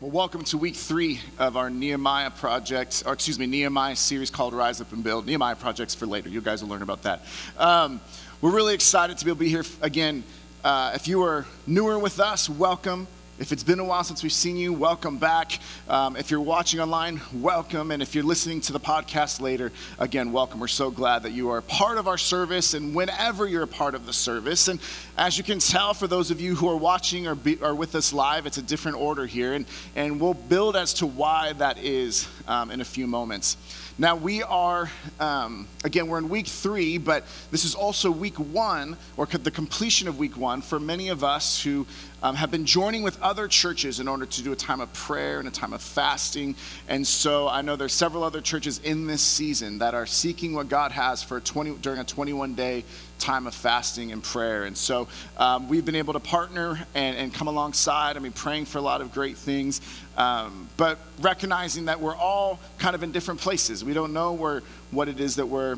Well, welcome to week three of our Nehemiah project, or excuse me, Nehemiah series called Rise Up and Build. Nehemiah projects for later. You guys will learn about that. Um, we're really excited to be able to be here again. Uh, if you are newer with us, welcome. If it's been a while since we've seen you, welcome back. Um, if you're watching online, welcome. And if you're listening to the podcast later, again, welcome. We're so glad that you are part of our service and whenever you're a part of the service. And as you can tell, for those of you who are watching or be, are with us live, it's a different order here. And, and we'll build as to why that is um, in a few moments. Now, we are, um, again, we're in week three, but this is also week one, or the completion of week one for many of us who um, have been joining with other churches in order to do a time of prayer and a time of fasting. And so I know there's several other churches in this season that are seeking what God has for 20, during a 21 day time of fasting and prayer. And so um, we've been able to partner and, and, come alongside. I mean, praying for a lot of great things, um, but recognizing that we're all kind of in different places. We don't know where, what it is that we're.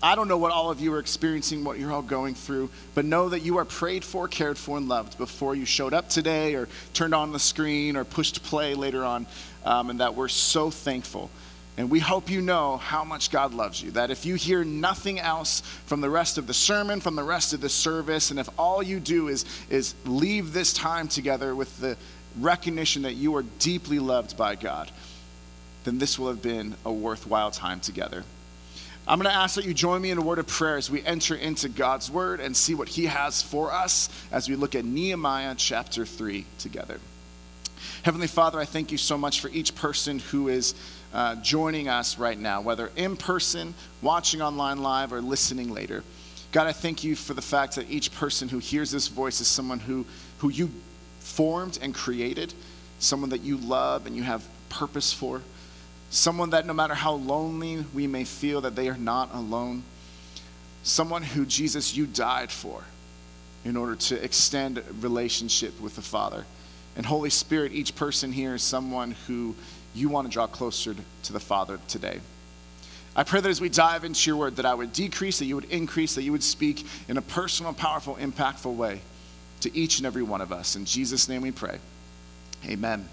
I don't know what all of you are experiencing, what you're all going through, but know that you are prayed for, cared for, and loved before you showed up today or turned on the screen or pushed play later on, um, and that we're so thankful and we hope you know how much God loves you. That if you hear nothing else from the rest of the sermon, from the rest of the service, and if all you do is, is leave this time together with the recognition that you are deeply loved by God, then this will have been a worthwhile time together. I'm going to ask that you join me in a word of prayer as we enter into God's word and see what He has for us as we look at Nehemiah chapter 3 together. Heavenly Father, I thank you so much for each person who is uh, joining us right now, whether in person, watching online live, or listening later. God, I thank you for the fact that each person who hears this voice is someone who, who you formed and created, someone that you love and you have purpose for, someone that no matter how lonely we may feel, that they are not alone, someone who, Jesus, you died for in order to extend relationship with the Father. And Holy Spirit, each person here is someone who you want to draw closer to the Father today. I pray that as we dive into your word, that I would decrease, that you would increase, that you would speak in a personal, powerful, impactful way to each and every one of us. In Jesus' name we pray. Amen.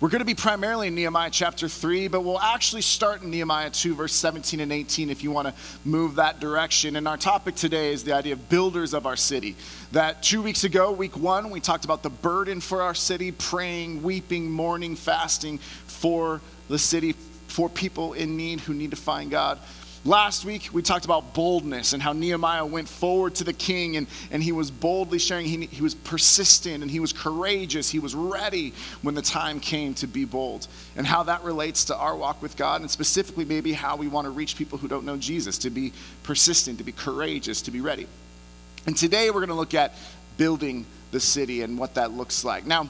We're going to be primarily in Nehemiah chapter 3, but we'll actually start in Nehemiah 2, verse 17 and 18, if you want to move that direction. And our topic today is the idea of builders of our city. That two weeks ago, week one, we talked about the burden for our city, praying, weeping, mourning, fasting for the city, for people in need who need to find God. Last week, we talked about boldness and how Nehemiah went forward to the king and, and he was boldly sharing. He, he was persistent and he was courageous. He was ready when the time came to be bold. And how that relates to our walk with God and specifically maybe how we want to reach people who don't know Jesus to be persistent, to be courageous, to be ready. And today, we're going to look at building the city and what that looks like. Now,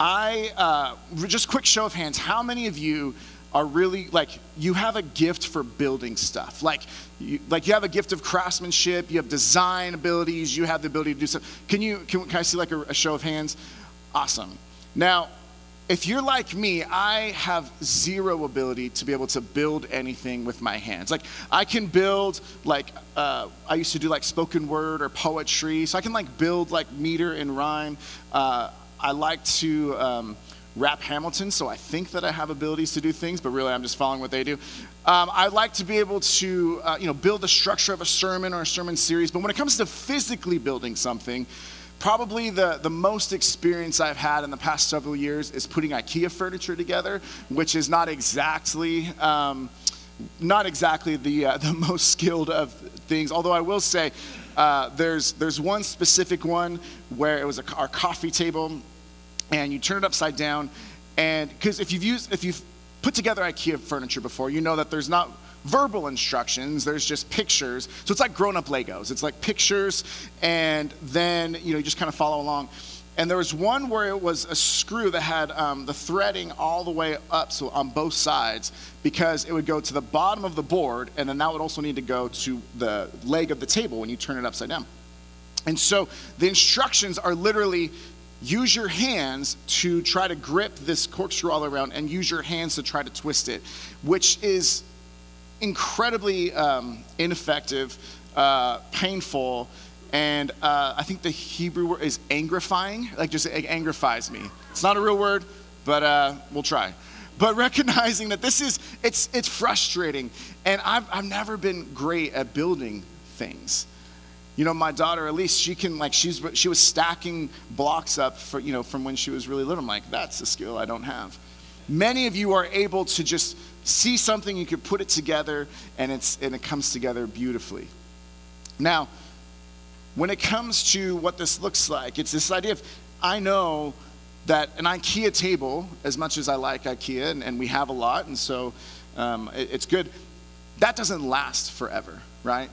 I, uh, just quick show of hands, how many of you are really like you have a gift for building stuff like you, like you have a gift of craftsmanship you have design abilities you have the ability to do stuff can you can, can i see like a, a show of hands awesome now if you're like me, I have zero ability to be able to build anything with my hands. Like I can build like uh, I used to do like spoken word or poetry, so I can like build like meter and rhyme. Uh, I like to um, rap Hamilton, so I think that I have abilities to do things, but really I'm just following what they do. Um, I like to be able to, uh, you know, build the structure of a sermon or a sermon series, but when it comes to physically building something, probably the, the most experience I've had in the past several years is putting IKEA furniture together, which is not exactly. Um, not exactly the, uh, the most skilled of things, although I will say uh, there's, there's one specific one where it was a, our coffee table and you turn it upside down. And because if you've used, if you've put together IKEA furniture before, you know that there's not verbal instructions, there's just pictures. So it's like grown up Legos. It's like pictures, and then you know you just kind of follow along. And there was one where it was a screw that had um, the threading all the way up, so on both sides, because it would go to the bottom of the board, and then that would also need to go to the leg of the table when you turn it upside down. And so the instructions are literally use your hands to try to grip this corkscrew all around and use your hands to try to twist it, which is incredibly um, ineffective, uh, painful, and uh, I think the Hebrew word is angrifying, like just it angrifies me. It's not a real word, but uh, we'll try. But recognizing that this is, it's, it's frustrating. And I've, I've never been great at building things. You know, my daughter Elise, she can like she's she was stacking blocks up for you know from when she was really little. I'm like, that's a skill I don't have. Many of you are able to just see something, you can put it together, and it's and it comes together beautifully. Now, when it comes to what this looks like, it's this idea of I know that an IKEA table, as much as I like IKEA, and, and we have a lot, and so um, it, it's good, that doesn't last forever, right?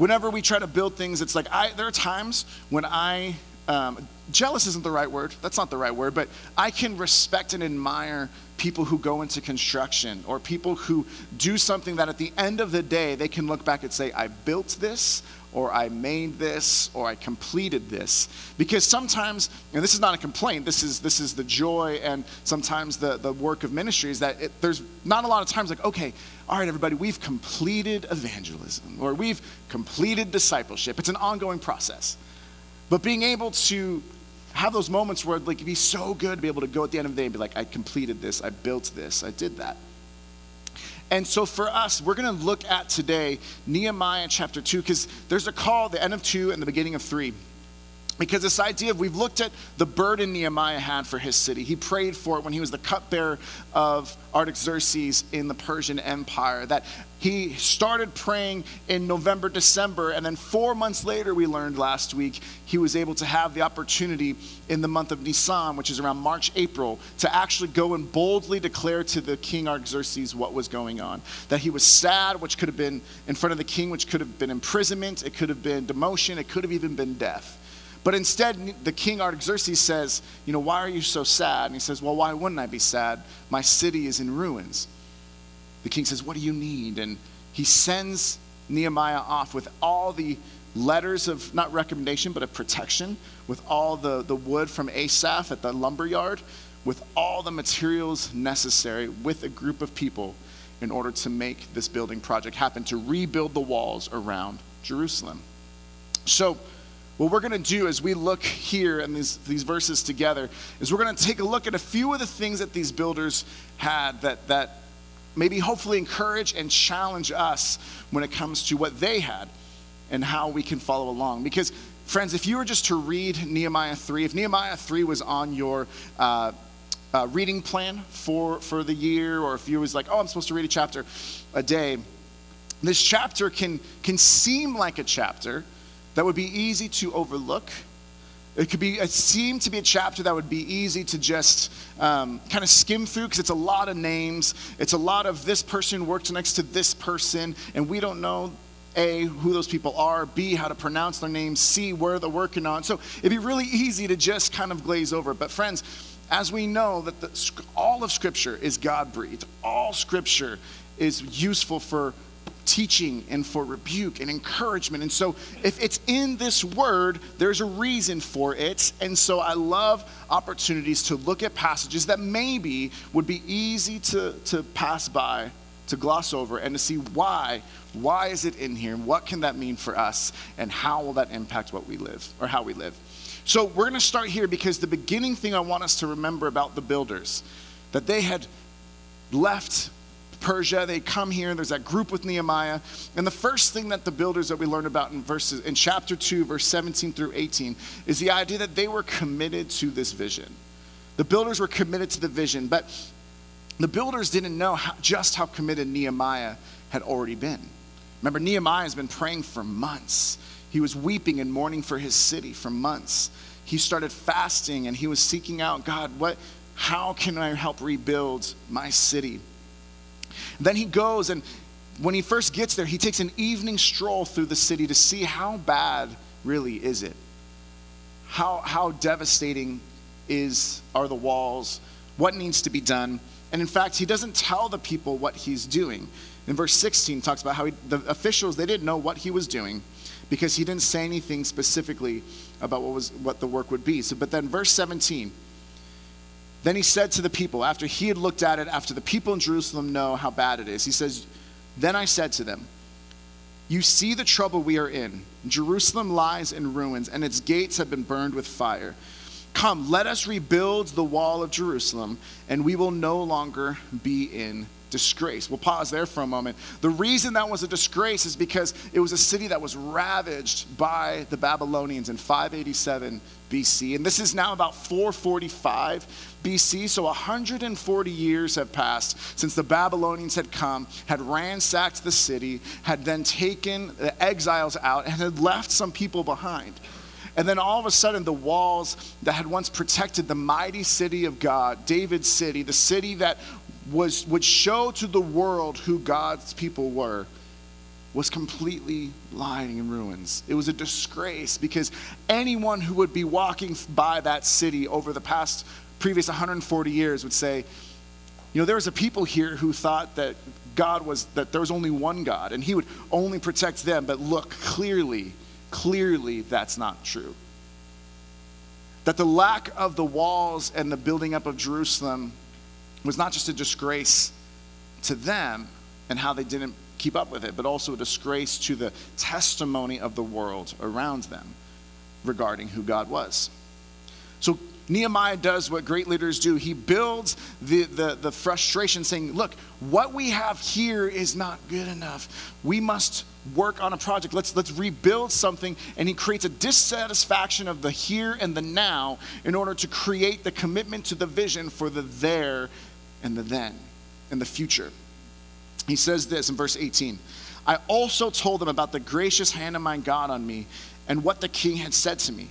Whenever we try to build things, it's like I, there are times when I, um, jealous isn't the right word, that's not the right word, but I can respect and admire people who go into construction or people who do something that at the end of the day they can look back and say, I built this or I made this or I completed this. Because sometimes, and this is not a complaint, this is, this is the joy and sometimes the, the work of ministry is that it, there's not a lot of times like, okay, all right, everybody, we've completed evangelism or we've completed discipleship. It's an ongoing process. But being able to have those moments where like it'd be so good to be able to go at the end of the day and be like, I completed this, I built this, I did that. And so for us, we're going to look at today Nehemiah chapter 2, because there's a call, the end of 2 and the beginning of 3. Because this idea of we've looked at the burden Nehemiah had for his city. He prayed for it when he was the cupbearer of Artaxerxes in the Persian Empire. That he started praying in November, December, and then four months later, we learned last week, he was able to have the opportunity in the month of Nisan, which is around March, April, to actually go and boldly declare to the king Artaxerxes what was going on. That he was sad, which could have been in front of the king, which could have been imprisonment, it could have been demotion, it could have even been death. But instead, the king Artaxerxes says, You know, why are you so sad? And he says, Well, why wouldn't I be sad? My city is in ruins. The king says, What do you need? And he sends Nehemiah off with all the letters of not recommendation, but of protection, with all the, the wood from Asaph at the lumber yard, with all the materials necessary, with a group of people in order to make this building project happen, to rebuild the walls around Jerusalem. So, what we're going to do as we look here in these, these verses together is we're going to take a look at a few of the things that these builders had that, that maybe hopefully encourage and challenge us when it comes to what they had and how we can follow along. Because, friends, if you were just to read Nehemiah 3, if Nehemiah 3 was on your uh, uh, reading plan for, for the year, or if you was like, oh, I'm supposed to read a chapter a day, this chapter can, can seem like a chapter that would be easy to overlook. It could be, it seemed to be a chapter that would be easy to just um, kind of skim through because it's a lot of names. It's a lot of this person worked next to this person, and we don't know a, who those people are, B, how to pronounce their names, C, where they're working on. So it'd be really easy to just kind of glaze over. But, friends, as we know that the, all of Scripture is God breathed, all Scripture is useful for teaching and for rebuke and encouragement. And so, if it's in this word, there's a reason for it. And so, I love opportunities to look at passages that maybe would be easy to, to pass by, to gloss over, and to see why. Why is it in here? What can that mean for us? And how will that impact what we live or how we live? So, we're going to start here because the beginning thing I want us to remember about the builders that they had left Persia. They come here, there's that group with Nehemiah. And the first thing that the builders that we learn about in verses in chapter 2, verse 17 through 18, is the idea that they were committed to this vision. The builders were committed to the vision, but the builders didn't know how, just how committed Nehemiah had already been. Remember, Nehemiah has been praying for months. He was weeping and mourning for his city for months. He started fasting and he was seeking out God, what, how can I help rebuild my city? Then he goes and when he first gets there, he takes an evening stroll through the city to see how bad really is it. how, how devastating is, are the walls, what needs to be done. And in fact, he doesn't tell the people what he's doing. In verse 16, talks about how he, the officials, they didn't know what he was doing because he didn't say anything specifically about what, was, what the work would be. So, but then verse 17, then he said to the people, after he had looked at it, after the people in Jerusalem know how bad it is, he says, Then I said to them, You see the trouble we are in. Jerusalem lies in ruins, and its gates have been burned with fire. Come, let us rebuild the wall of Jerusalem, and we will no longer be in disgrace. We'll pause there for a moment. The reason that was a disgrace is because it was a city that was ravaged by the Babylonians in 587 BC. And this is now about 445 BC. So 140 years have passed since the Babylonians had come, had ransacked the city, had then taken the exiles out, and had left some people behind. And then all of a sudden, the walls that had once protected the mighty city of God, David's city, the city that was, would show to the world who God's people were, was completely lying in ruins. It was a disgrace because anyone who would be walking by that city over the past previous 140 years would say, you know, there was a people here who thought that God was, that there was only one God and he would only protect them. But look, clearly, clearly that's not true. That the lack of the walls and the building up of Jerusalem was not just a disgrace to them and how they didn't keep up with it, but also a disgrace to the testimony of the world around them regarding who God was. So Nehemiah does what great leaders do. He builds the, the, the, frustration, saying, Look, what we have here is not good enough. We must work on a project. Let's, let's rebuild something. And he creates a dissatisfaction of the here and the now in order to create the commitment to the vision for the there and the then and the future. He says this in verse 18 I also told them about the gracious hand of my God on me and what the king had said to me.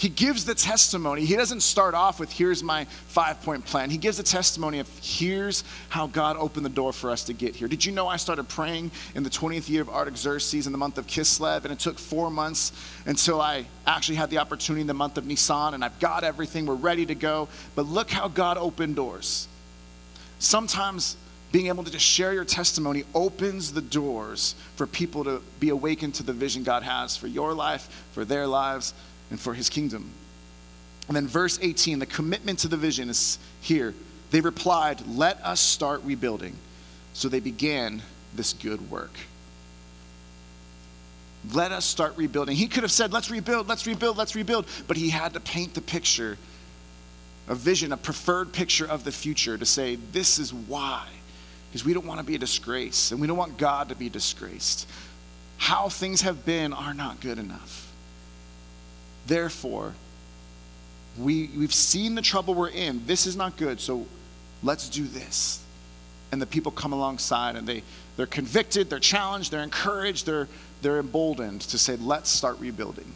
He gives the testimony. He doesn't start off with, here's my five point plan. He gives a testimony of, here's how God opened the door for us to get here. Did you know I started praying in the 20th year of Artaxerxes in the month of Kislev, and it took four months until I actually had the opportunity in the month of Nisan, and I've got everything, we're ready to go. But look how God opened doors. Sometimes being able to just share your testimony opens the doors for people to be awakened to the vision God has for your life, for their lives, and for his kingdom. And then, verse 18, the commitment to the vision is here. They replied, Let us start rebuilding. So they began this good work. Let us start rebuilding. He could have said, Let's rebuild, let's rebuild, let's rebuild. But he had to paint the picture a vision, a preferred picture of the future to say, this is why. Because we don't want to be a disgrace and we don't want God to be disgraced. How things have been are not good enough. Therefore, we, we've seen the trouble we're in. This is not good, so let's do this. And the people come alongside and they, they're convicted, they're challenged, they're encouraged, they're, they're emboldened to say, let's start rebuilding.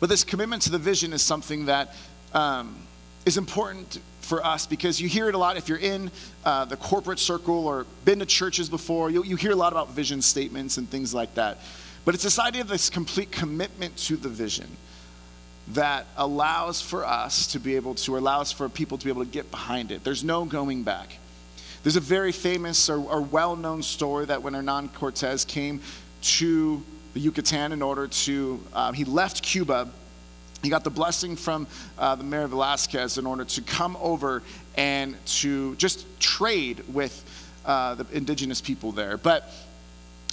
But this commitment to the vision is something that um, is important for us because you hear it a lot if you're in uh, the corporate circle or been to churches before you, you hear a lot about vision statements and things like that but it's this idea of this complete commitment to the vision that allows for us to be able to allows for people to be able to get behind it. There's no going back. There's a very famous or, or well-known story that when hernan cortez came to the yucatan in order to um, he left cuba. He got the blessing from uh, the mayor Velasquez in order to come over and to just trade with uh, the indigenous people there. But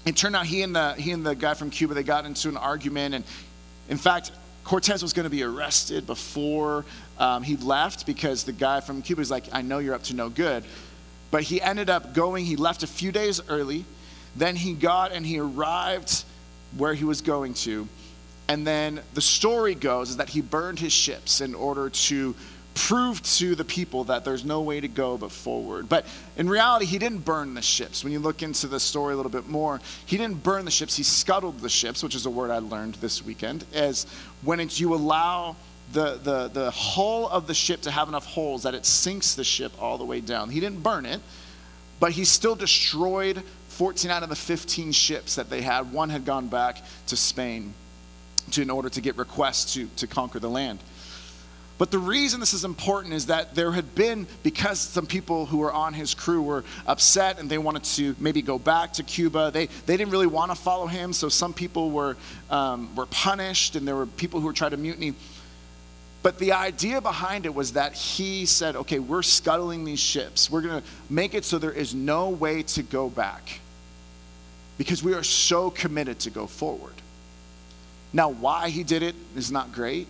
it turned out he and the he and the guy from Cuba they got into an argument, and in fact, Cortez was going to be arrested before um, he left because the guy from Cuba was like, "I know you're up to no good," but he ended up going. He left a few days early, then he got and he arrived where he was going to. And then the story goes is that he burned his ships in order to prove to the people that there's no way to go but forward. But in reality, he didn't burn the ships. When you look into the story a little bit more, he didn't burn the ships, he scuttled the ships, which is a word I learned this weekend, as when it's you allow the, the, the hull of the ship to have enough holes that it sinks the ship all the way down. He didn't burn it, but he still destroyed 14 out of the 15 ships that they had. One had gone back to Spain. to, in order to get requests to, to conquer the land. But the reason this is important is that there had been, because some people who were on his crew were upset and they wanted to maybe go back to Cuba, they, they didn't really want to follow him, so some people were, um, were punished and there were people who were trying to mutiny. But the idea behind it was that he said, okay, we're scuttling these ships. We're going to make it so there is no way to go back because we are so committed to go forward. Now, why he did it is not great.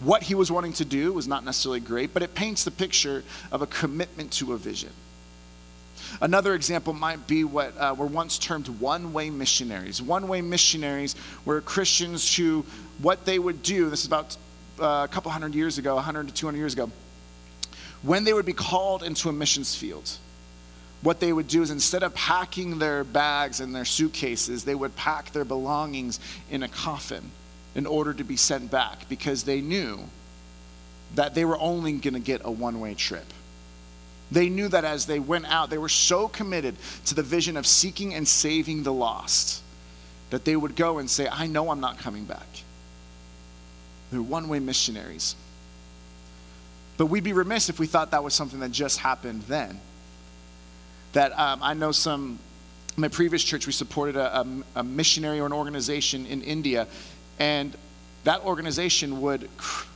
What he was wanting to do was not necessarily great, but it paints the picture of a commitment to a vision. Another example might be what uh, were once termed one way missionaries. One way missionaries were Christians who, what they would do, this is about uh, a couple hundred years ago, 100 to 200 years ago, when they would be called into a missions field, what they would do is instead of packing their bags and their suitcases, they would pack their belongings in a coffin in order to be sent back because they knew that they were only going to get a one way trip. They knew that as they went out, they were so committed to the vision of seeking and saving the lost that they would go and say, I know I'm not coming back. They're one way missionaries. But we'd be remiss if we thought that was something that just happened then. That um, I know some, my previous church, we supported a, a, a missionary or an organization in India and that organization would,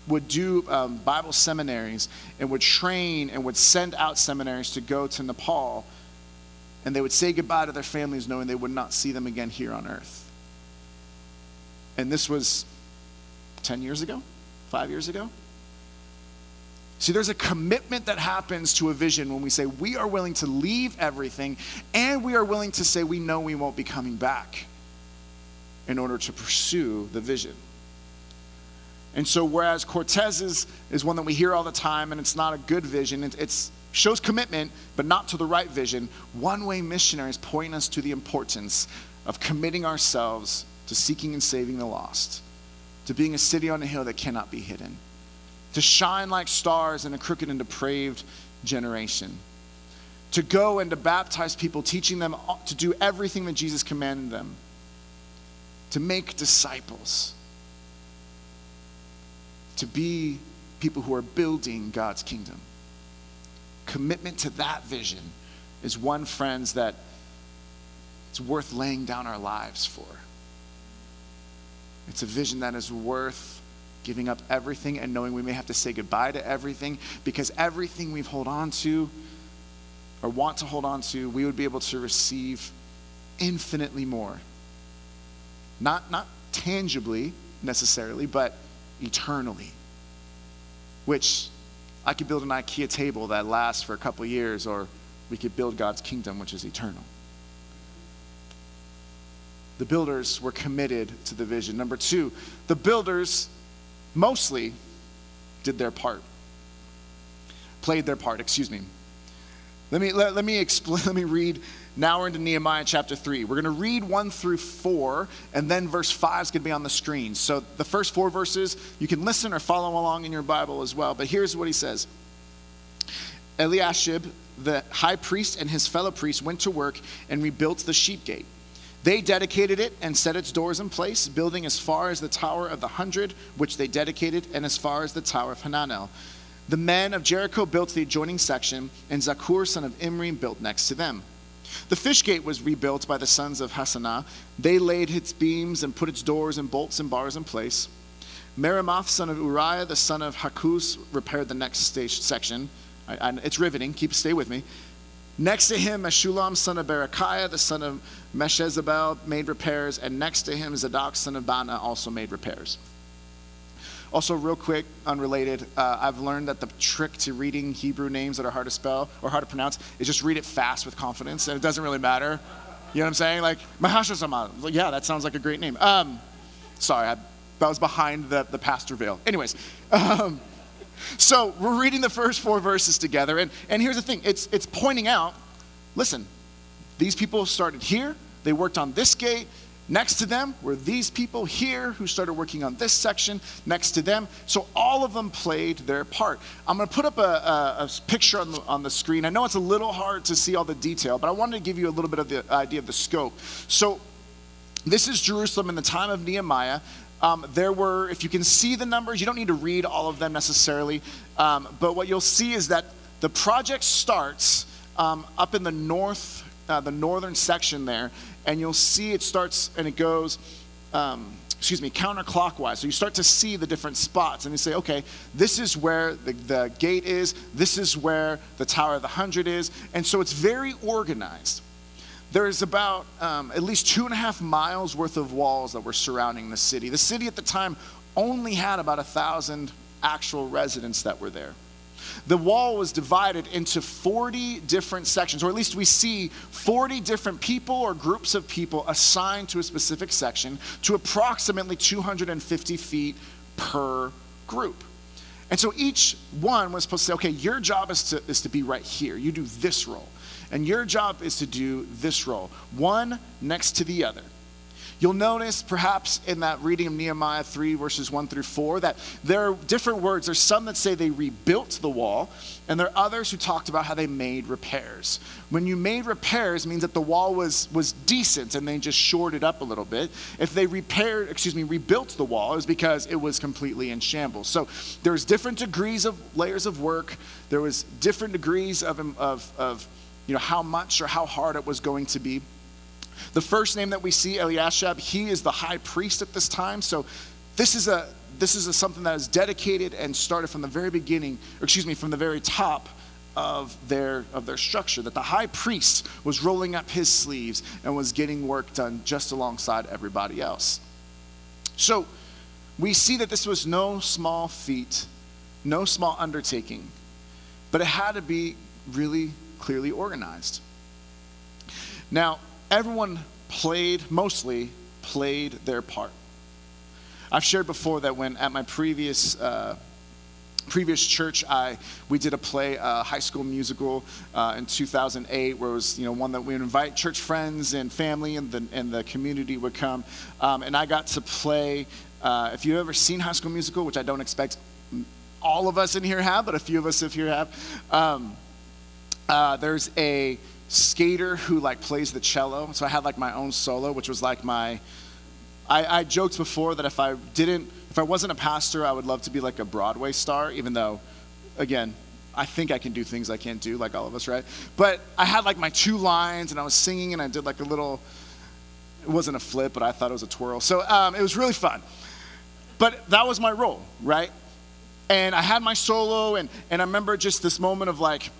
would do um, Bible seminaries and would train and would send out seminaries to go to Nepal. And they would say goodbye to their families knowing they would not see them again here on earth. And this was 10 years ago, five years ago. See, there's a commitment that happens to a vision when we say we are willing to leave everything and we are willing to say we know we won't be coming back in order to pursue the vision. And so, whereas Cortez is, is one that we hear all the time and it's not a good vision, it it's, shows commitment, but not to the right vision, one way missionaries point us to the importance of committing ourselves to seeking and saving the lost, to being a city on a hill that cannot be hidden, to shine like stars in a crooked and depraved generation, to go and to baptize people, teaching them to do everything that Jesus commanded them to make disciples, to be people who are building God's kingdom. Commitment to that vision is one, friends, that it's worth laying down our lives for. It's a vision that is worth giving up everything and knowing we may have to say goodbye to everything because everything we've hold on to or want to hold on to, we would be able to receive infinitely more not, not tangibly necessarily, but eternally. Which I could build an IKEA table that lasts for a couple years, or we could build God's kingdom, which is eternal. The builders were committed to the vision. Number two, the builders mostly did their part, played their part, excuse me. Let me, let, let me explain, let me read now we're into Nehemiah chapter 3. We're going to read 1 through 4, and then verse 5 is going to be on the screen. So the first four verses, you can listen or follow along in your Bible as well. But here's what he says Eliashib, the high priest, and his fellow priests went to work and rebuilt the sheep gate. They dedicated it and set its doors in place, building as far as the Tower of the Hundred, which they dedicated, and as far as the Tower of Hananel. The men of Jericho built the adjoining section, and Zaccur, son of Imri, built next to them. The fish gate was rebuilt by the sons of Hassenaah. They laid its beams and put its doors and bolts and bars in place. Meremoth, son of Uriah, the son of Hakkoz, repaired the next stage, section. I, I, it's riveting. Keep stay with me. Next to him, Meshullam, son of Berechiah, the son of Meshezabel, made repairs, and next to him, Zadok, son of Baana, also made repairs. Also, real quick, unrelated, uh, I've learned that the trick to reading Hebrew names that are hard to spell or hard to pronounce is just read it fast with confidence, and it doesn't really matter. You know what I'm saying? Like, Mahashasama. Yeah, that sounds like a great name. Um, sorry, I, that was behind the, the pastor veil. Anyways, um, so we're reading the first four verses together, and, and here's the thing it's, it's pointing out listen, these people started here, they worked on this gate, Next to them were these people here who started working on this section next to them. So all of them played their part. I'm going to put up a, a, a picture on the, on the screen. I know it's a little hard to see all the detail, but I wanted to give you a little bit of the idea of the scope. So this is Jerusalem in the time of Nehemiah. um, there were, if you can see the numbers, you don't need to read all of them necessarily, um, but what you'll see is that the project starts um, up in the north, uh, the northern section there, and you'll see it starts and it goes um, excuse me, counterclockwise. So you start to see the different spots and you say, okay, this is where the, the gate is, this is where the Tower of the Hundred is. And so it's very organized. There's about um, at least two and a half miles worth of walls that were surrounding the city. The city at the time only had about a thousand actual residents that were there the wall was divided into 40 different sections, or at least we see 40 different people or groups of people assigned to a specific section to approximately 250 feet per group. And so each one was supposed to say, okay, your job is to, is to be right here. You do this role. And your job is to do this role, one next to the other. You'll notice perhaps in that reading of Nehemiah 3, verses 1 through 4, that there are different words. There's some that say they rebuilt the wall, and there are others who talked about how they made repairs. When you made repairs means that the wall was, was decent and they just shored it up a little bit. If they repaired, excuse me, rebuilt the wall, it was because it was completely in shambles. So there's different degrees of layers of work. There was different degrees of, of, of you know, how much or how hard it was going to be. The first name that we see, Eliashib, he is the high priest at this time. So this is a this is a, something that is dedicated and started from the very beginning, or excuse me, from the very top of their of their structure. That the high priest was rolling up his sleeves and was getting work done just alongside everybody else. So we see that this was no small feat, no small undertaking, but it had to be really clearly organized. Now, everyone played, mostly played their part. I've shared before that when at my previous uh, previous church, I we did a play, a high school musical uh, in 2008, where it was you know one that we would invite church friends and family and the and the community would come, um, and I got to play. Uh, if you've ever seen High School Musical, which I don't expect all of us in here have, but a few of us if here have, um, uh, there's a skater who like plays the cello. So I had like my own solo, which was like my. I, I joked before that if I didn't, if I wasn't a pastor, I would love to be like a Broadway star. Even though, again, I think I can do things I can't do, like all of us, right? But I had like my two lines, and I was singing, and I did like a little. It wasn't a flip, but I thought it was a twirl. So um, it was really fun. But that was my role, right? And I had my solo, and, and I remember just this moment of like,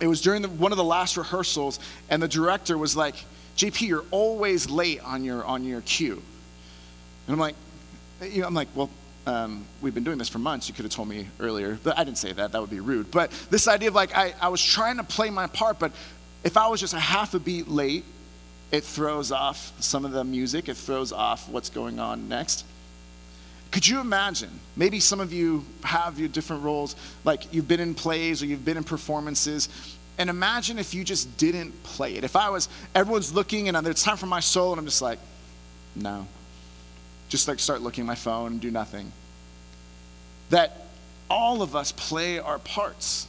it was during the, one of the last rehearsals, and the director was like, JP, you're always late on your, on your cue. And I'm like, you know, I'm like, well, um, we've been doing this for months. You could have told me earlier. But I didn't say that. That would be rude. But this idea of like, I, I was trying to play my part, but if I was just a half a beat late, it throws off some of the music, it throws off what's going on next. Could you imagine? Maybe some of you have your different roles, like you've been in plays or you've been in performances. And imagine if you just didn't play it. If I was, everyone's looking and it's time for my soul, and I'm just like, no. Just like start looking at my phone and do nothing. That all of us play our parts.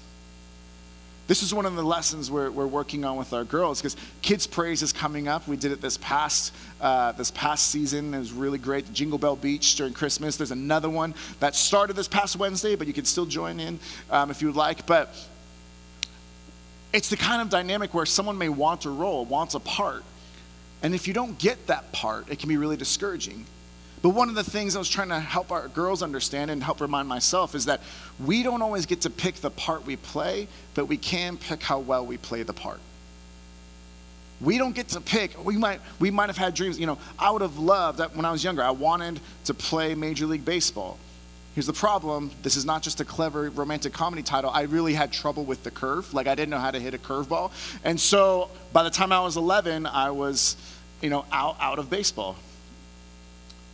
This is one of the lessons we're, we're working on with our girls because Kids Praise is coming up. We did it this past, uh, this past season. It was really great. Jingle Bell Beach during Christmas. There's another one that started this past Wednesday, but you can still join in um, if you would like. But it's the kind of dynamic where someone may want a role, wants a part. And if you don't get that part, it can be really discouraging. But one of the things I was trying to help our girls understand and help remind myself is that we don't always get to pick the part we play, but we can pick how well we play the part. We don't get to pick. We might we might have had dreams. You know, I would have loved that when I was younger. I wanted to play Major League Baseball. Here's the problem. This is not just a clever romantic comedy title. I really had trouble with the curve. Like I didn't know how to hit a curveball. And so by the time I was 11, I was, you know, out out of baseball.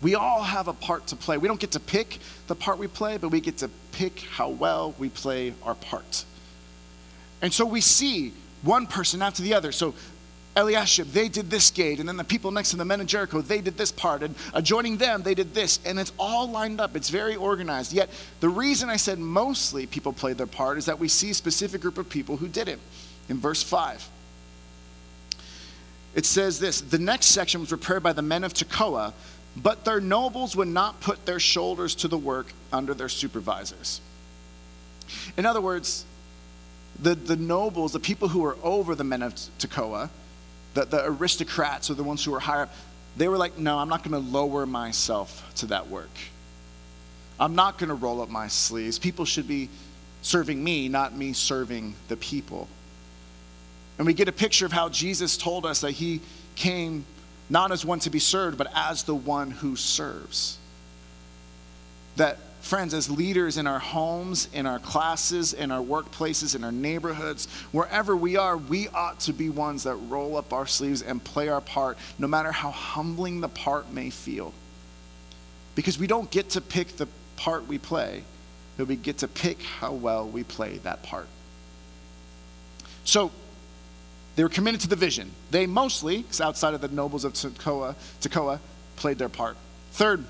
We all have a part to play. We don't get to pick the part we play, but we get to pick how well we play our part. And so we see one person after the other. So Eliashib, they did this gate, and then the people next to the men of Jericho, they did this part, and adjoining them, they did this, and it's all lined up. It's very organized. Yet the reason I said mostly people played their part is that we see a specific group of people who did it. In verse 5, it says this The next section was prepared by the men of Tekoa, but their nobles would not put their shoulders to the work under their supervisors. In other words, the, the nobles, the people who were over the men of Tekoa, the, the aristocrats or the ones who were higher up, they were like, no, I'm not going to lower myself to that work. I'm not going to roll up my sleeves. People should be serving me, not me serving the people. And we get a picture of how Jesus told us that he came not as one to be served, but as the one who serves. That, friends, as leaders in our homes, in our classes, in our workplaces, in our neighborhoods, wherever we are, we ought to be ones that roll up our sleeves and play our part, no matter how humbling the part may feel. Because we don't get to pick the part we play, but we get to pick how well we play that part. So, they were committed to the vision. They mostly, outside of the nobles of Tekoa, Tekoa, played their part. Third,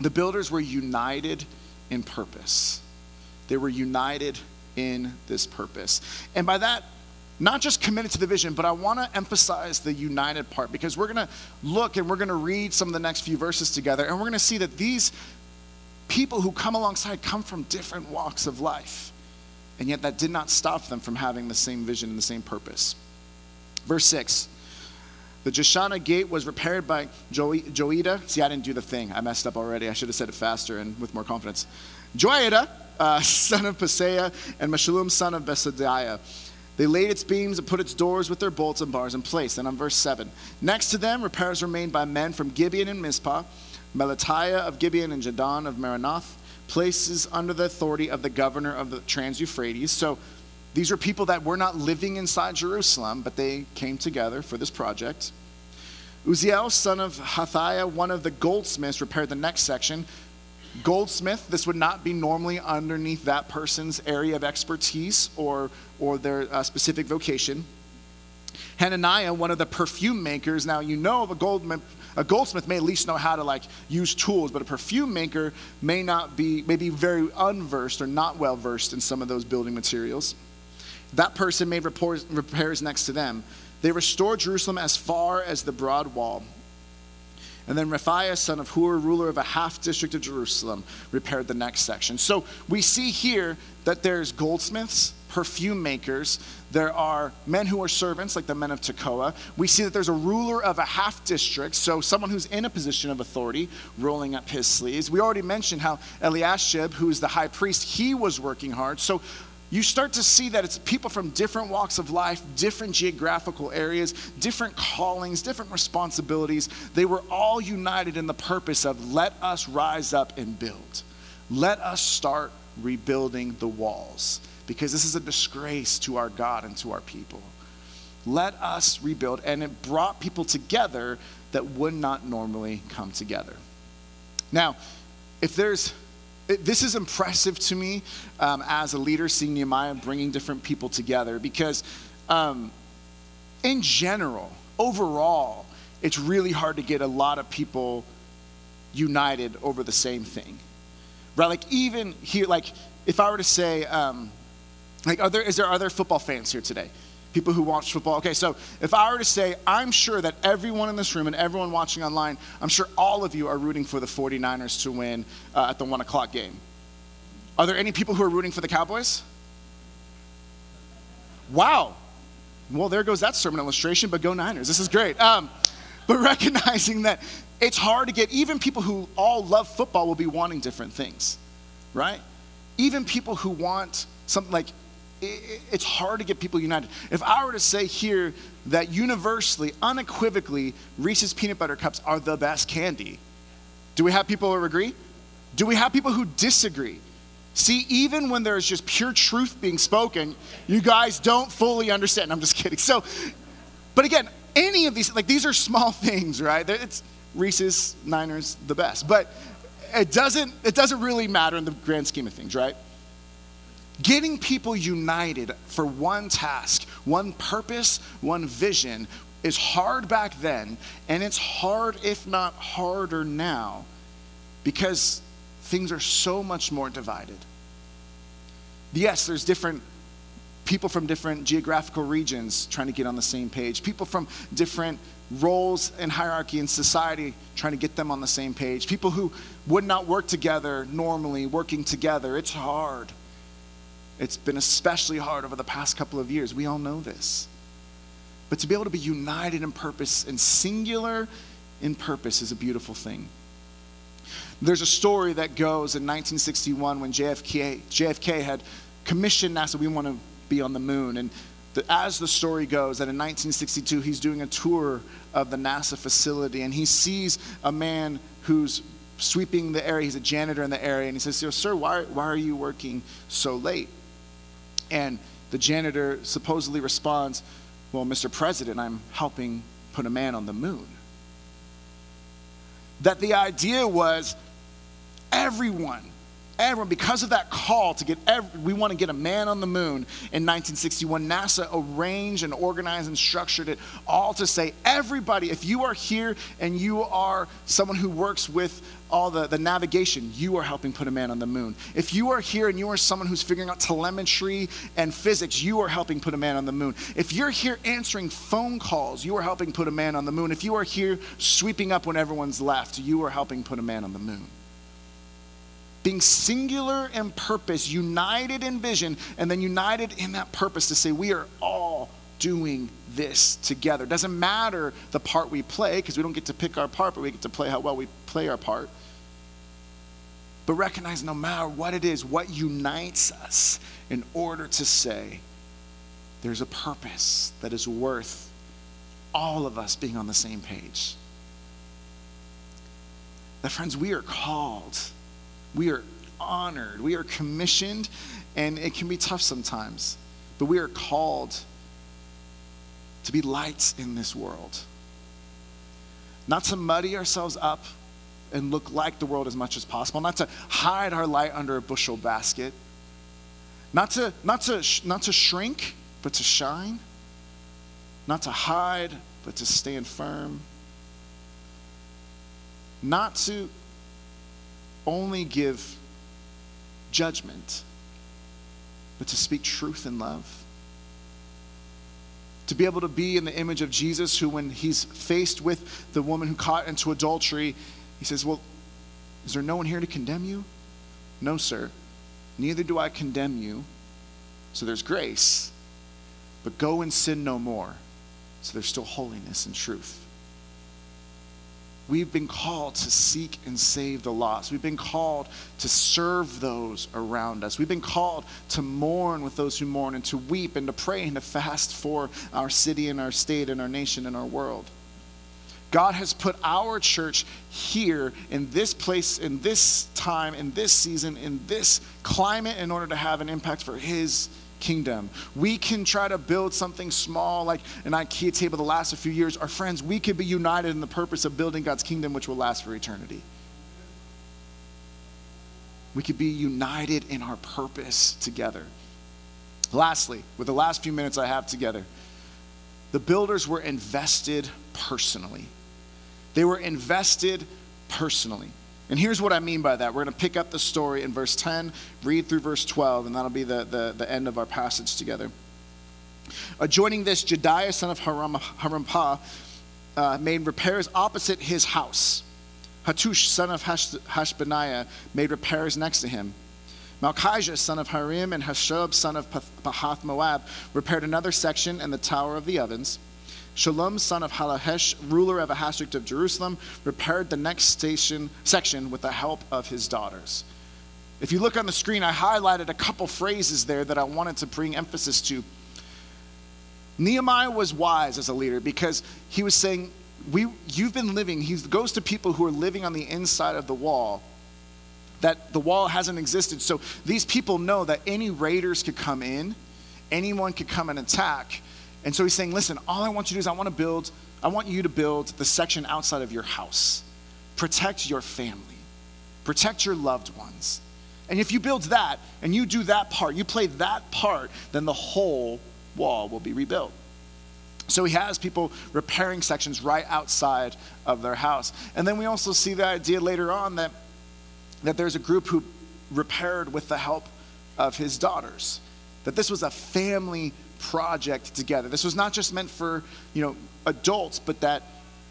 the builders were united in purpose. They were united in this purpose. And by that, not just committed to the vision, but I want to emphasize the united part because we're going to look and we're going to read some of the next few verses together, and we're going to see that these people who come alongside come from different walks of life. And yet, that did not stop them from having the same vision and the same purpose. Verse 6 The Jeshanah gate was repaired by jo- Joiada. See, I didn't do the thing. I messed up already. I should have said it faster and with more confidence. Joiada, uh, son of Paseah, and Meshullam, son of Besodeiah. They laid its beams and put its doors with their bolts and bars in place. And on verse 7, next to them, repairs were made by men from Gibeon and Mizpah, Melatiah of Gibeon and Jadon of Meronoth, places under the authority of the governor of the Trans Euphrates. So these are people that were not living inside Jerusalem, but they came together for this project. Uzziel, son of Hathiah, one of the goldsmiths, repaired the next section. Goldsmith, this would not be normally underneath that person's area of expertise or, or their uh, specific vocation. Hananiah, one of the perfume makers. Now, you know a goldsmith, a goldsmith may at least know how to like use tools, but a perfume maker may not be, may be very unversed or not well versed in some of those building materials. That person made repairs next to them. They restored Jerusalem as far as the broad wall. And then Rephaiah, son of Hur, ruler of a half district of Jerusalem, repaired the next section. So we see here that there's goldsmiths, perfume makers, there are men who are servants, like the men of Tekoa. We see that there's a ruler of a half district, so someone who's in a position of authority, rolling up his sleeves. We already mentioned how Eliashib, who's the high priest, he was working hard. So you start to see that it's people from different walks of life, different geographical areas, different callings, different responsibilities. They were all united in the purpose of let us rise up and build. Let us start rebuilding the walls because this is a disgrace to our God and to our people. Let us rebuild. And it brought people together that would not normally come together. Now, if there's it, this is impressive to me um, as a leader, seeing Nehemiah bringing different people together because, um, in general, overall, it's really hard to get a lot of people united over the same thing. Right? Like, even here, like, if I were to say, um, like, are there, is there other football fans here today? People who watch football. Okay, so if I were to say, I'm sure that everyone in this room and everyone watching online, I'm sure all of you are rooting for the 49ers to win uh, at the one o'clock game. Are there any people who are rooting for the Cowboys? Wow. Well, there goes that sermon illustration, but go Niners. This is great. Um, but recognizing that it's hard to get, even people who all love football will be wanting different things, right? Even people who want something like it's hard to get people united. If I were to say here that universally, unequivocally, Reese's peanut butter cups are the best candy, do we have people who agree? Do we have people who disagree? See, even when there's just pure truth being spoken, you guys don't fully understand. I'm just kidding. So, but again, any of these, like these are small things, right? It's Reese's, Niners, the best. But it doesn't, it doesn't really matter in the grand scheme of things, right? Getting people united for one task, one purpose, one vision is hard back then, and it's hard, if not harder now, because things are so much more divided. Yes, there's different people from different geographical regions trying to get on the same page, people from different roles and hierarchy in society trying to get them on the same page, people who would not work together normally working together. It's hard. It's been especially hard over the past couple of years. We all know this. But to be able to be united in purpose and singular in purpose is a beautiful thing. There's a story that goes in 1961 when JFK, JFK had commissioned NASA, we want to be on the moon. And the, as the story goes, that in 1962, he's doing a tour of the NASA facility and he sees a man who's sweeping the area. He's a janitor in the area. And he says, Sir, why, why are you working so late? And the janitor supposedly responds, Well, Mr. President, I'm helping put a man on the moon. That the idea was everyone everyone, because of that call to get, every, we want to get a man on the moon in 1961, NASA arranged and organized and structured it all to say, everybody, if you are here and you are someone who works with all the, the navigation, you are helping put a man on the moon. If you are here and you are someone who's figuring out telemetry and physics, you are helping put a man on the moon. If you're here answering phone calls, you are helping put a man on the moon. If you are here sweeping up when everyone's left, you are helping put a man on the moon being singular in purpose, united in vision, and then united in that purpose to say, we are all doing this together. Doesn't matter the part we play, because we don't get to pick our part, but we get to play how well we play our part. But recognize no matter what it is, what unites us in order to say, there's a purpose that is worth all of us being on the same page. That, friends, we are called we are honored, we are commissioned, and it can be tough sometimes, but we are called to be lights in this world. Not to muddy ourselves up and look like the world as much as possible, not to hide our light under a bushel basket, not to, not to, not to shrink, but to shine, not to hide, but to stand firm, not to only give judgment, but to speak truth in love. To be able to be in the image of Jesus, who, when he's faced with the woman who caught into adultery, he says, Well, is there no one here to condemn you? No, sir. Neither do I condemn you. So there's grace. But go and sin no more. So there's still holiness and truth. We've been called to seek and save the lost. We've been called to serve those around us. We've been called to mourn with those who mourn and to weep and to pray and to fast for our city and our state and our nation and our world. God has put our church here in this place, in this time, in this season, in this climate in order to have an impact for His kingdom. We can try to build something small like an IKEA table that lasts a few years. Our friends, we could be united in the purpose of building God's kingdom, which will last for eternity. We could be united in our purpose together. Lastly, with the last few minutes I have together, the builders were invested personally. They were invested personally. And here's what I mean by that. We're going to pick up the story in verse 10, read through verse 12, and that'll be the, the, the end of our passage together. Adjoining this, Jedaiah, son of Haram, Harampah, uh, made repairs opposite his house. Hattush, son of Hash, Hashbaniah, made repairs next to him. Malchijah, son of Harim, and Hashub, son of Pahath Moab, repaired another section and the Tower of the Ovens. Shalom, son of Hallohesh, ruler of a district of Jerusalem, repaired the next station, section with the help of his daughters. If you look on the screen, I highlighted a couple phrases there that I wanted to bring emphasis to. Nehemiah was wise as a leader because he was saying, we, You've been living, he goes to people who are living on the inside of the wall, that the wall hasn't existed. So these people know that any raiders could come in, anyone could come and attack. And so he's saying, listen, all I want you to do is I want to build, I want you to build the section outside of your house. Protect your family. Protect your loved ones. And if you build that and you do that part, you play that part, then the whole wall will be rebuilt. So he has people repairing sections right outside of their house. And then we also see the idea later on that, that there's a group who repaired with the help of his daughters. that this was a family project together. This was not just meant for, you know, adults, but that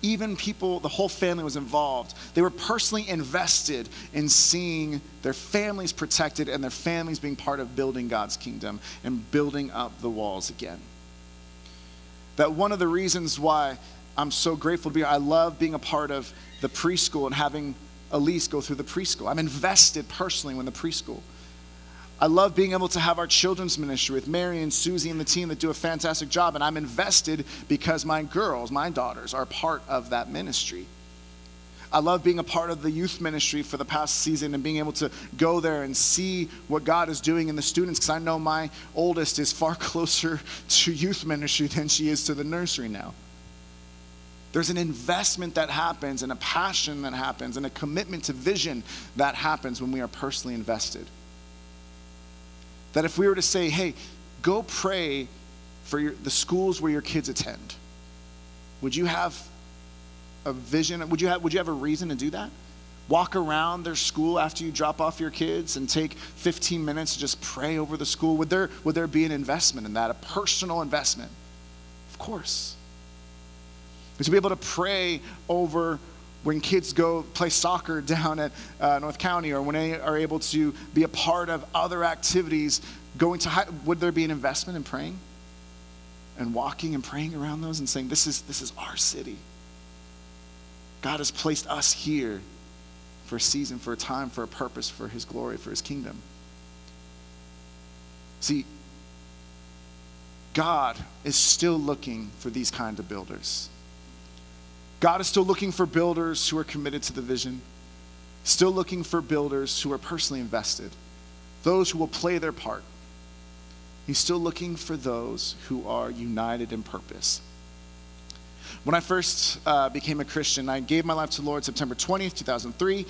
even people, the whole family was involved. They were personally invested in seeing their families protected and their families being part of building God's kingdom and building up the walls again. That one of the reasons why I'm so grateful to be, I love being a part of the preschool and having Elise go through the preschool. I'm invested personally in the preschool. I love being able to have our children's ministry with Mary and Susie and the team that do a fantastic job. And I'm invested because my girls, my daughters, are part of that ministry. I love being a part of the youth ministry for the past season and being able to go there and see what God is doing in the students because I know my oldest is far closer to youth ministry than she is to the nursery now. There's an investment that happens and a passion that happens and a commitment to vision that happens when we are personally invested. That if we were to say, hey, go pray for your, the schools where your kids attend, would you have a vision? Would you, have, would you have a reason to do that? Walk around their school after you drop off your kids and take 15 minutes to just pray over the school? Would there, would there be an investment in that, a personal investment? Of course to be able to pray over when kids go play soccer down at uh, North County or when they are able to be a part of other activities, going to, high, would there be an investment in praying? And walking and praying around those and saying, this is, this is our city. God has placed us here for a season, for a time, for a purpose, for his glory, for his kingdom. See, God is still looking for these kind of builders. God is still looking for builders who are committed to the vision, still looking for builders who are personally invested, those who will play their part. He's still looking for those who are united in purpose. When I first uh, became a Christian, I gave my life to the Lord September 20th, 2003,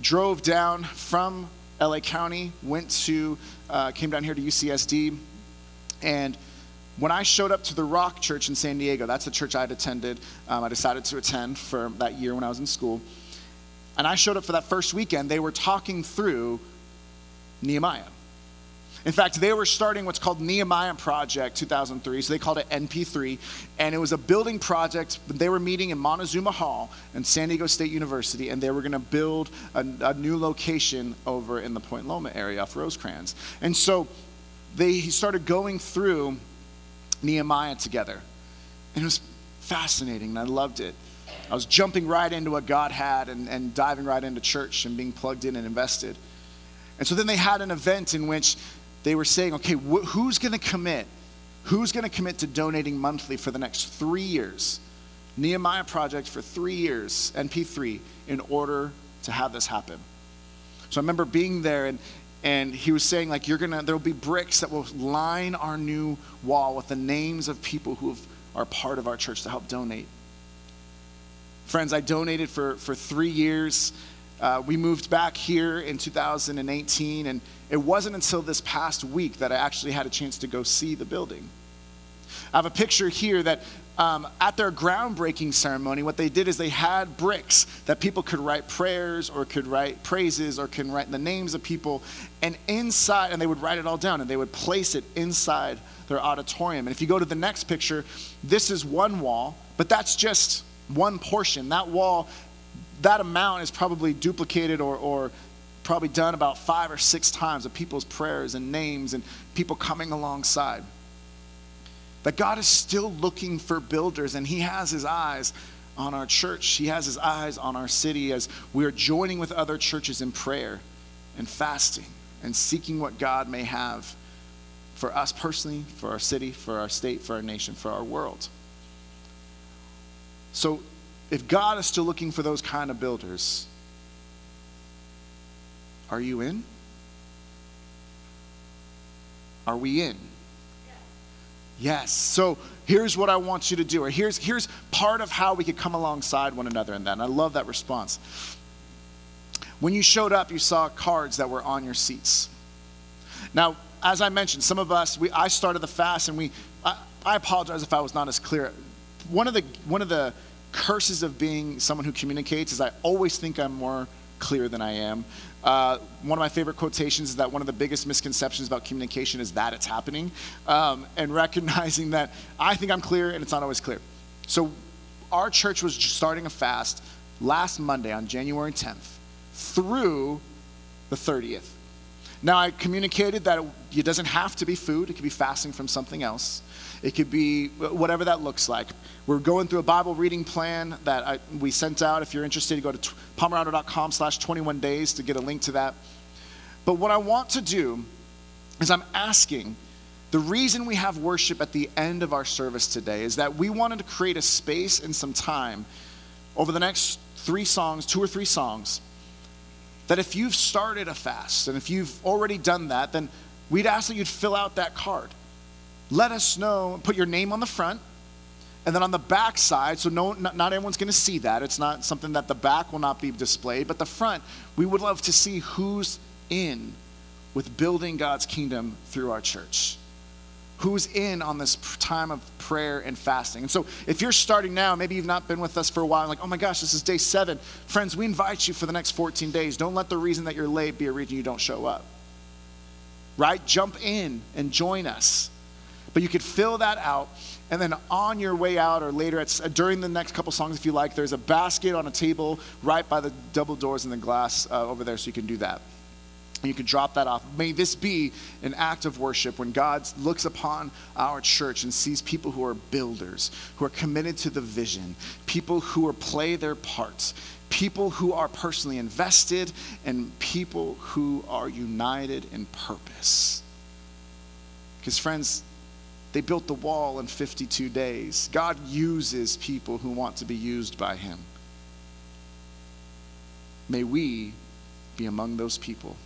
drove down from LA County, went to, uh, came down here to UCSD, and when I showed up to the Rock Church in San Diego, that's the church I had attended, um, I decided to attend for that year when I was in school. And I showed up for that first weekend, they were talking through Nehemiah. In fact, they were starting what's called Nehemiah Project 2003, so they called it NP3, and it was a building project. They were meeting in Montezuma Hall in San Diego State University, and they were going to build a, a, new location over in the Point Loma area off Rosecrans. And so they started going through Nehemiah together. And it was fascinating, and I loved it. I was jumping right into what God had and, and diving right into church and being plugged in and invested. And so then they had an event in which they were saying, okay, wh- who's going to commit? Who's going to commit to donating monthly for the next three years? Nehemiah Project for three years, NP3, in order to have this happen. So I remember being there and, and he was saying like you're gonna there'll be bricks that will line our new wall with the names of people who are part of our church to help donate. Friends i donated for for three years. Uh, we moved back here in 2018 and it wasn't until this past week that i actually had a chance to go see the building. I have a picture here that um, at their groundbreaking ceremony, what they did is they had bricks that people could write prayers or could write praises or could write the names of people. And inside, and they would write it all down and they would place it inside their auditorium. And if you go to the next picture, this is one wall, but that's just one portion. That wall, that amount is probably duplicated or, or probably done about five or six times of people's prayers and names and people coming alongside. That God is still looking for builders, and He has His eyes on our church. He has His eyes on our city as we are joining with other churches in prayer and fasting and seeking what God may have for us personally, for our city, for our state, for our nation, for our world. So, if God is still looking for those kind of builders, are you in? Are we in? Yes. So here's what I want you to do, or here's, here's part of how we could come alongside one another in that. And I love that response. When you showed up, you saw cards that were on your seats. Now, as I mentioned, some of us, we, I started the fast, and we, I, I apologize if I was not as clear. One of the, one of the curses of being someone who communicates is I always think I'm more clear than I am. Uh, one of my favorite quotations is that one of the biggest misconceptions about communication is that it's happening, um, and recognizing that I think I'm clear and it's not always clear. So, our church was starting a fast last Monday on January 10th through the 30th. Now, I communicated that it doesn't have to be food, it could be fasting from something else. It could be whatever that looks like. We're going through a Bible reading plan that I, we sent out. If you're interested, go to pomerado.com slash 21 days to get a link to that. But what I want to do is I'm asking, the reason we have worship at the end of our service today is that we wanted to create a space and some time over the next three songs, two or three songs, that if you've started a fast and if you've already done that, then we'd ask that you'd fill out that card let us know, put your name on the front, and then on the back side, so no, not, not everyone's going to see that. It's not something that the back will not be displayed, but the front, we would love to see who's in with building God's kingdom through our church. Who's in on this time of prayer and fasting? And so, if you're starting now, maybe you've not been with us for a while, like, oh my gosh, this is day seven. Friends, we invite you for the next 14 days. Don't let the reason that you're late be a reason you don't show up. Right? Jump in and join us. But you could fill that out, and then on your way out or later, at, during the next couple songs, if you like, there's a basket on a table right by the double doors in the glass uh, over there, so you can do that. And you can drop that off. May this be an act of worship when God looks upon our church and sees people who are builders, who are committed to the vision, people who are play their parts, people who are personally invested, and people who are united in purpose. Because, friends, they built the wall in 52 days. God uses people who want to be used by Him. May we be among those people.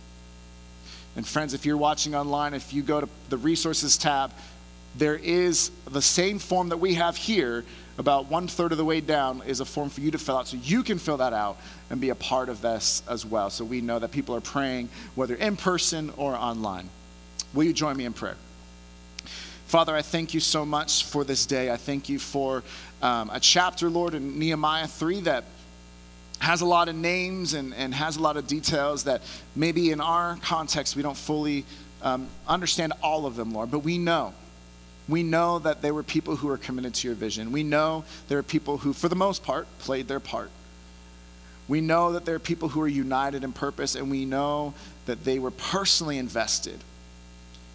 And, friends, if you're watching online, if you go to the resources tab, there is the same form that we have here, about one third of the way down, is a form for you to fill out. So you can fill that out and be a part of this as well. So we know that people are praying, whether in person or online. Will you join me in prayer? Father, I thank you so much for this day. I thank you for um, a chapter, Lord, in Nehemiah 3 that has a lot of names and, and has a lot of details that maybe in our context we don't fully um, understand all of them, Lord, but we know. We know that there were people who were committed to your vision. We know there are people who, for the most part, played their part. We know that there are people who are united in purpose, and we know that they were personally invested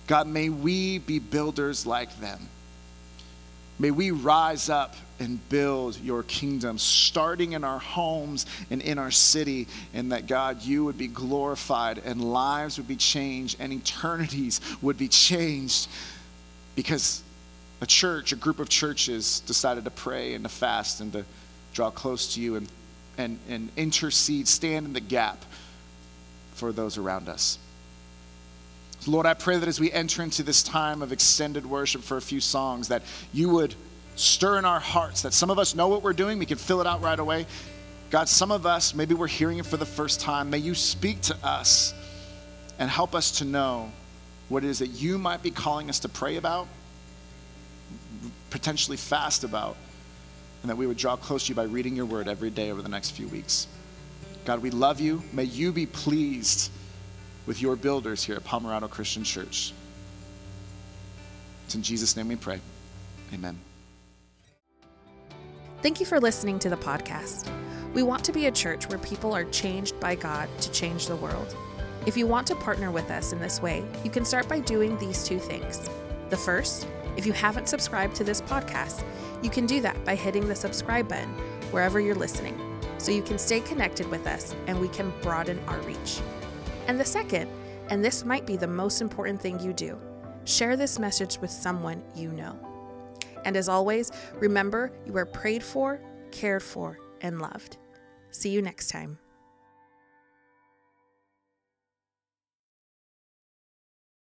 God, may we be builders like them. May we rise up and build your kingdom, starting in our homes and in our city, and that God, you would be glorified and lives would be changed and eternities would be changed because a church, a group of churches decided to pray and to fast and to draw close to you and, and, and intercede, stand in the gap for those around us. Lord, I pray that as we enter into this time of extended worship for a few songs, that you would stir in our hearts, that some of us know what we're doing, we can fill it out right away. God, some of us, maybe we're hearing it for the first time. May you speak to us and help us to know what it is that you might be calling us to pray about, potentially fast about, and that we would draw close to you by reading your word every day over the next few weeks. God, we love you. May you be pleased with your builders here at Pomerado Christian Church. It's in Jesus' name we pray. Amen. Thank you for listening to the podcast. We want to be a church where people are changed by God to change the world. If you want to partner with us in this way, you can start by doing these two things. The first, if you haven't subscribed to this podcast, you can do that by hitting the subscribe button wherever you're listening so you can stay connected with us and we can broaden our reach. And the second, and this might be the most important thing you do, share this message with someone you know. And as always, remember you are prayed for, cared for, and loved. See you next time.